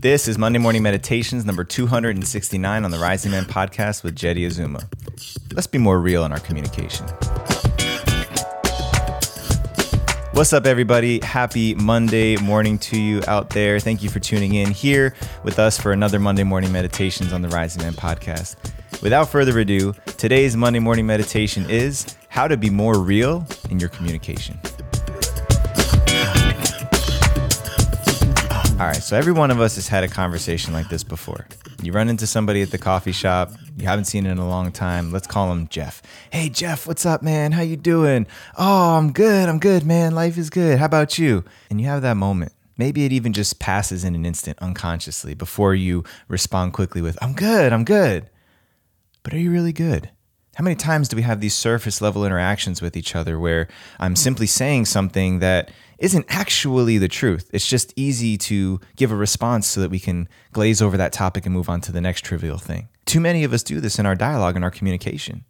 This is Monday Morning Meditations number 269 on the Rising Man podcast with Jeddy Azuma. Let's be more real in our communication. What's up, everybody? Happy Monday morning to you out there. Thank you for tuning in here with us for another Monday Morning Meditations on the Rising Man podcast. Without further ado, today's Monday morning meditation is how to be more real in your communication. All right, so every one of us has had a conversation like this before. You run into somebody at the coffee shop, you haven't seen in a long time. Let's call him Jeff. Hey Jeff, what's up, man? How you doing? Oh, I'm good. I'm good, man. Life is good. How about you? And you have that moment. Maybe it even just passes in an instant unconsciously before you respond quickly with, I'm good, I'm good. But are you really good? How many times do we have these surface level interactions with each other where I'm simply saying something that isn't actually the truth? It's just easy to give a response so that we can glaze over that topic and move on to the next trivial thing. Too many of us do this in our dialogue and our communication.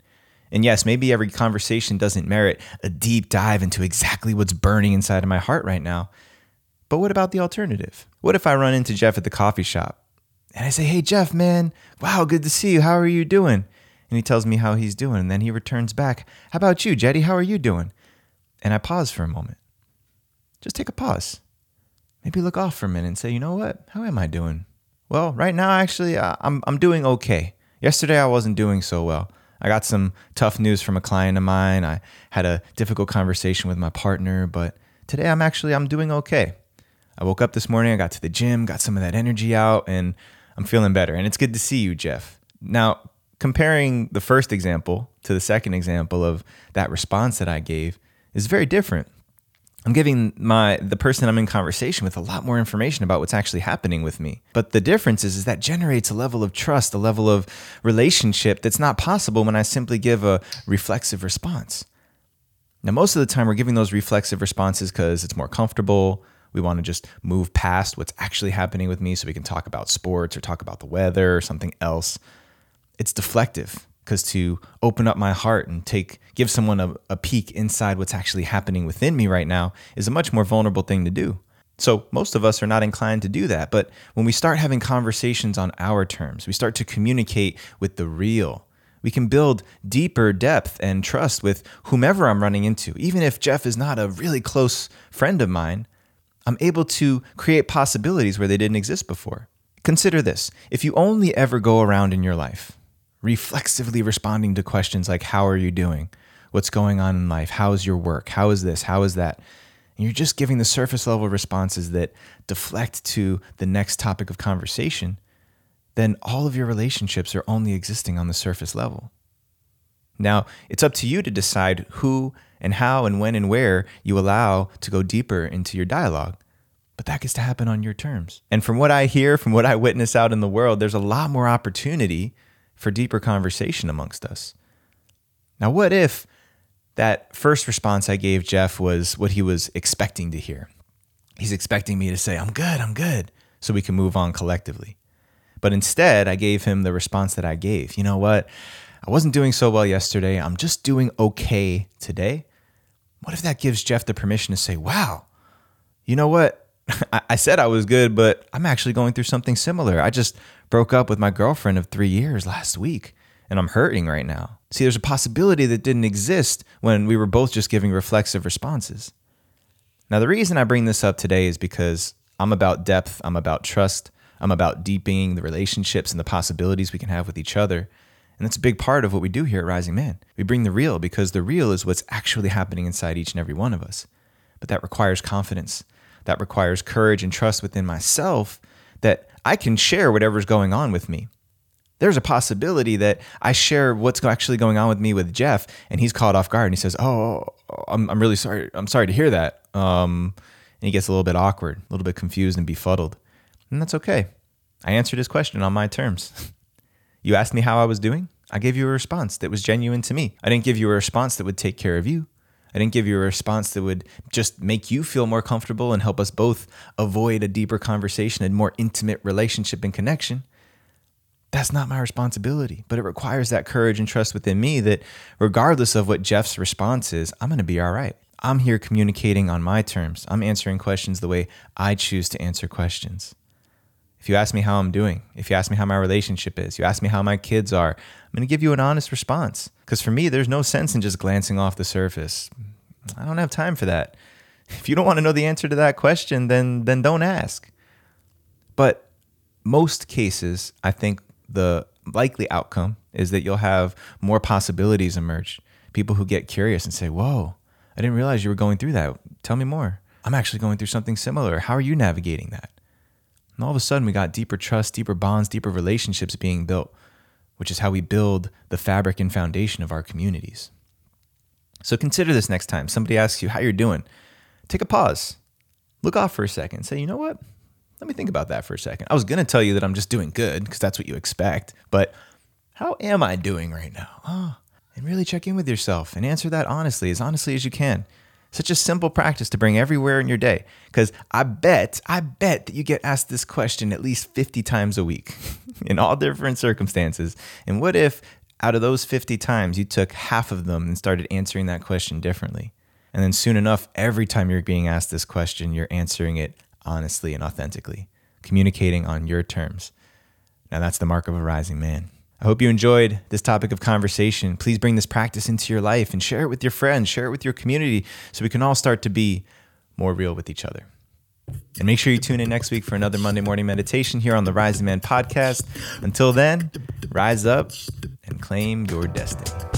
And yes, maybe every conversation doesn't merit a deep dive into exactly what's burning inside of my heart right now. But what about the alternative? What if I run into Jeff at the coffee shop and I say, Hey, Jeff, man, wow, good to see you. How are you doing? And he tells me how he's doing. And then he returns back, How about you, Jeddy? How are you doing? And I pause for a moment. Just take a pause. Maybe look off for a minute and say, You know what? How am I doing? Well, right now, actually, I'm, I'm doing okay. Yesterday, I wasn't doing so well. I got some tough news from a client of mine. I had a difficult conversation with my partner, but today I'm actually I'm doing okay. I woke up this morning, I got to the gym, got some of that energy out, and I'm feeling better. And it's good to see you, Jeff. Now, comparing the first example to the second example of that response that I gave is very different. I'm giving my the person I'm in conversation with a lot more information about what's actually happening with me. But the difference is, is that generates a level of trust, a level of relationship that's not possible when I simply give a reflexive response. Now, most of the time, we're giving those reflexive responses because it's more comfortable. We want to just move past what's actually happening with me so we can talk about sports or talk about the weather or something else it's deflective because to open up my heart and take give someone a, a peek inside what's actually happening within me right now is a much more vulnerable thing to do. So most of us are not inclined to do that. But when we start having conversations on our terms, we start to communicate with the real. We can build deeper depth and trust with whomever I'm running into. Even if Jeff is not a really close friend of mine, I'm able to create possibilities where they didn't exist before. Consider this if you only ever go around in your life reflexively responding to questions like, How are you doing? What's going on in life? How's your work? How is this? How is that? And you're just giving the surface level responses that deflect to the next topic of conversation, then all of your relationships are only existing on the surface level. Now, it's up to you to decide who and how and when and where you allow to go deeper into your dialogue. But that gets to happen on your terms. And from what I hear, from what I witness out in the world, there's a lot more opportunity for deeper conversation amongst us. Now, what if that first response I gave Jeff was what he was expecting to hear? He's expecting me to say, I'm good, I'm good, so we can move on collectively. But instead, I gave him the response that I gave. You know what? I wasn't doing so well yesterday. I'm just doing okay today. What if that gives Jeff the permission to say, wow, you know what? I said I was good, but I'm actually going through something similar. I just broke up with my girlfriend of three years last week, and I'm hurting right now. See, there's a possibility that didn't exist when we were both just giving reflexive responses. Now, the reason I bring this up today is because I'm about depth, I'm about trust, I'm about deepening the relationships and the possibilities we can have with each other. And that's a big part of what we do here at Rising Man. We bring the real because the real is what's actually happening inside each and every one of us. But that requires confidence that requires courage and trust within myself that I can share whatever's going on with me. There's a possibility that I share what's actually going on with me with Jeff, and he's caught off guard, and he says, "Oh, I'm, I'm really sorry. I'm sorry to hear that." Um, and he gets a little bit awkward, a little bit confused and befuddled, and that's okay. I answered his question on my terms. you asked me how I was doing. I gave you a response that was genuine to me. I didn't give you a response that would take care of you. I didn't give you a response that would just make you feel more comfortable and help us both avoid a deeper conversation and more intimate relationship and connection. That's not my responsibility, but it requires that courage and trust within me that regardless of what Jeff's response is, I'm going to be all right. I'm here communicating on my terms. I'm answering questions the way I choose to answer questions. If you ask me how I'm doing, if you ask me how my relationship is, you ask me how my kids are, I'm going to give you an honest response. Because for me, there's no sense in just glancing off the surface. I don't have time for that. If you don't want to know the answer to that question, then then don't ask. But most cases, I think the likely outcome is that you'll have more possibilities emerge. People who get curious and say, "Whoa, I didn't realize you were going through that. Tell me more. I'm actually going through something similar. How are you navigating that?" And all of a sudden, we got deeper trust, deeper bonds, deeper relationships being built, which is how we build the fabric and foundation of our communities. So consider this next time somebody asks you how you're doing. Take a pause, look off for a second, say, you know what? Let me think about that for a second. I was going to tell you that I'm just doing good because that's what you expect, but how am I doing right now? Oh, and really check in with yourself and answer that honestly, as honestly as you can. Such a simple practice to bring everywhere in your day. Because I bet, I bet that you get asked this question at least 50 times a week in all different circumstances. And what if out of those 50 times you took half of them and started answering that question differently? And then soon enough, every time you're being asked this question, you're answering it honestly and authentically, communicating on your terms. Now, that's the mark of a rising man. I hope you enjoyed this topic of conversation. Please bring this practice into your life and share it with your friends, share it with your community so we can all start to be more real with each other. And make sure you tune in next week for another Monday morning meditation here on the Rising Man podcast. Until then, rise up and claim your destiny.